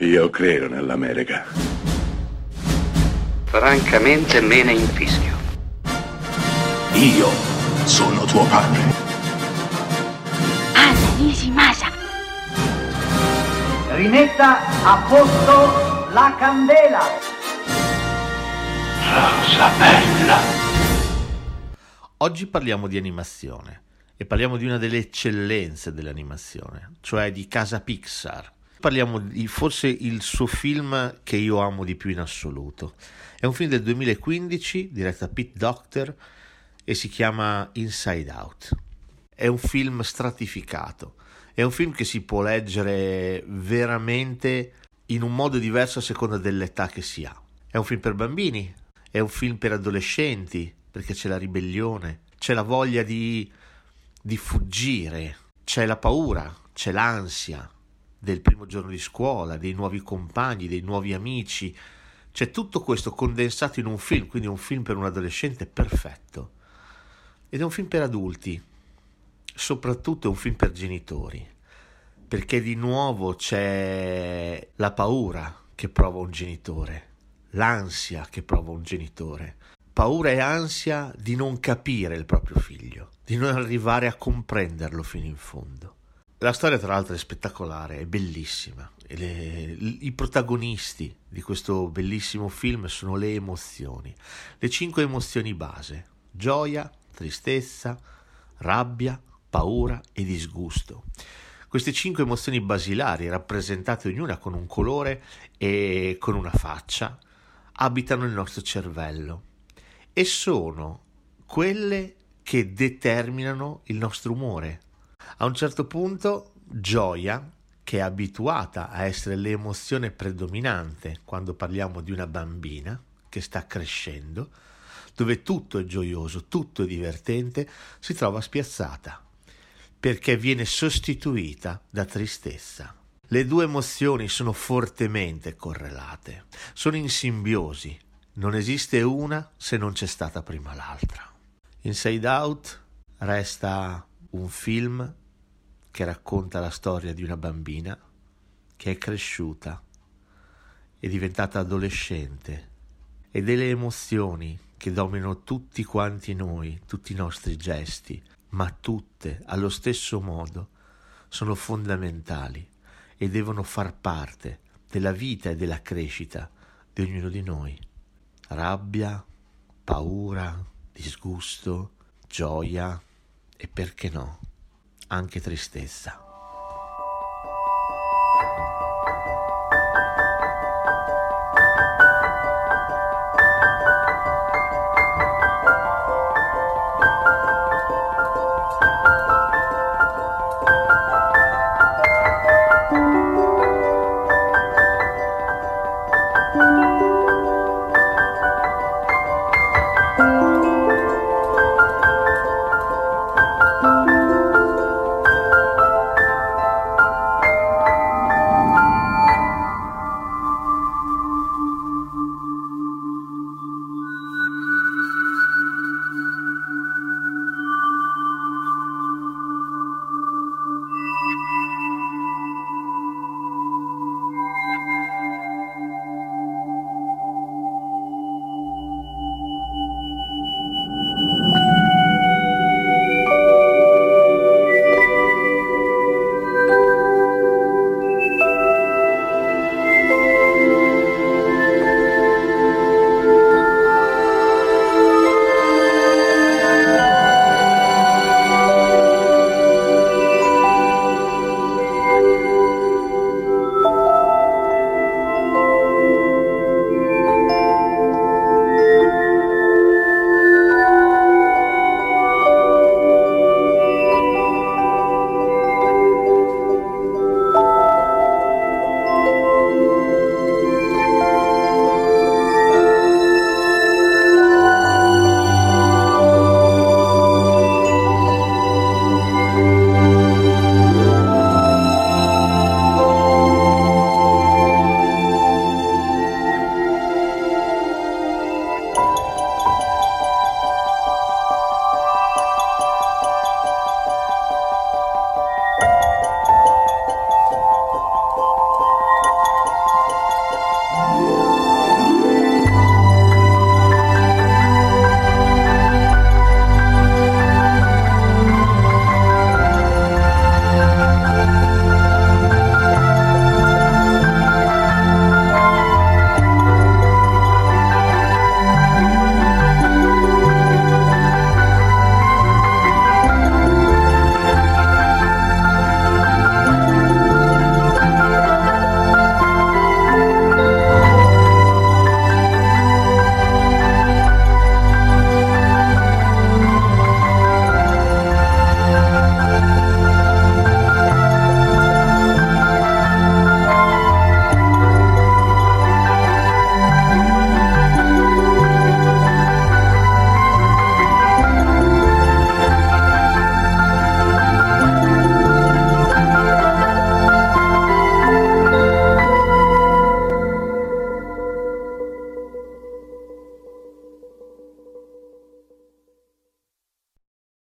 Io credo nell'America. Francamente me ne infischio. Io sono tuo padre. Anna Nishimasa. Rimetta a posto la candela. Rosa bella. Oggi parliamo di animazione e parliamo di una delle eccellenze dell'animazione, cioè di casa Pixar. Parliamo di forse il suo film che io amo di più in assoluto. È un film del 2015 diretto da Pete Docter e si chiama Inside Out. È un film stratificato, è un film che si può leggere veramente in un modo diverso a seconda dell'età che si ha. È un film per bambini, è un film per adolescenti, perché c'è la ribellione, c'è la voglia di, di fuggire, c'è la paura, c'è l'ansia, del primo giorno di scuola, dei nuovi compagni, dei nuovi amici. C'è tutto questo condensato in un film, quindi un film per un adolescente perfetto. Ed è un film per adulti, soprattutto è un film per genitori, perché di nuovo c'è la paura che prova un genitore, l'ansia che prova un genitore, paura e ansia di non capire il proprio figlio, di non arrivare a comprenderlo fino in fondo. La storia, tra l'altro, è spettacolare, è bellissima. Le, I protagonisti di questo bellissimo film sono le emozioni, le cinque emozioni base: gioia, tristezza, rabbia, paura e disgusto. Queste cinque emozioni basilari, rappresentate ognuna con un colore e con una faccia, abitano il nostro cervello e sono quelle che determinano il nostro umore a un certo punto gioia, che è abituata a essere l'emozione predominante quando parliamo di una bambina che sta crescendo, dove tutto è gioioso, tutto è divertente, si trova spiazzata perché viene sostituita da tristezza. Le due emozioni sono fortemente correlate, sono in simbiosi, non esiste una se non c'è stata prima l'altra. Inside Out resta un film che racconta la storia di una bambina che è cresciuta, è diventata adolescente e delle emozioni che dominano tutti quanti noi, tutti i nostri gesti, ma tutte allo stesso modo sono fondamentali e devono far parte della vita e della crescita di ognuno di noi. Rabbia, paura, disgusto, gioia e perché no, anche tristezza.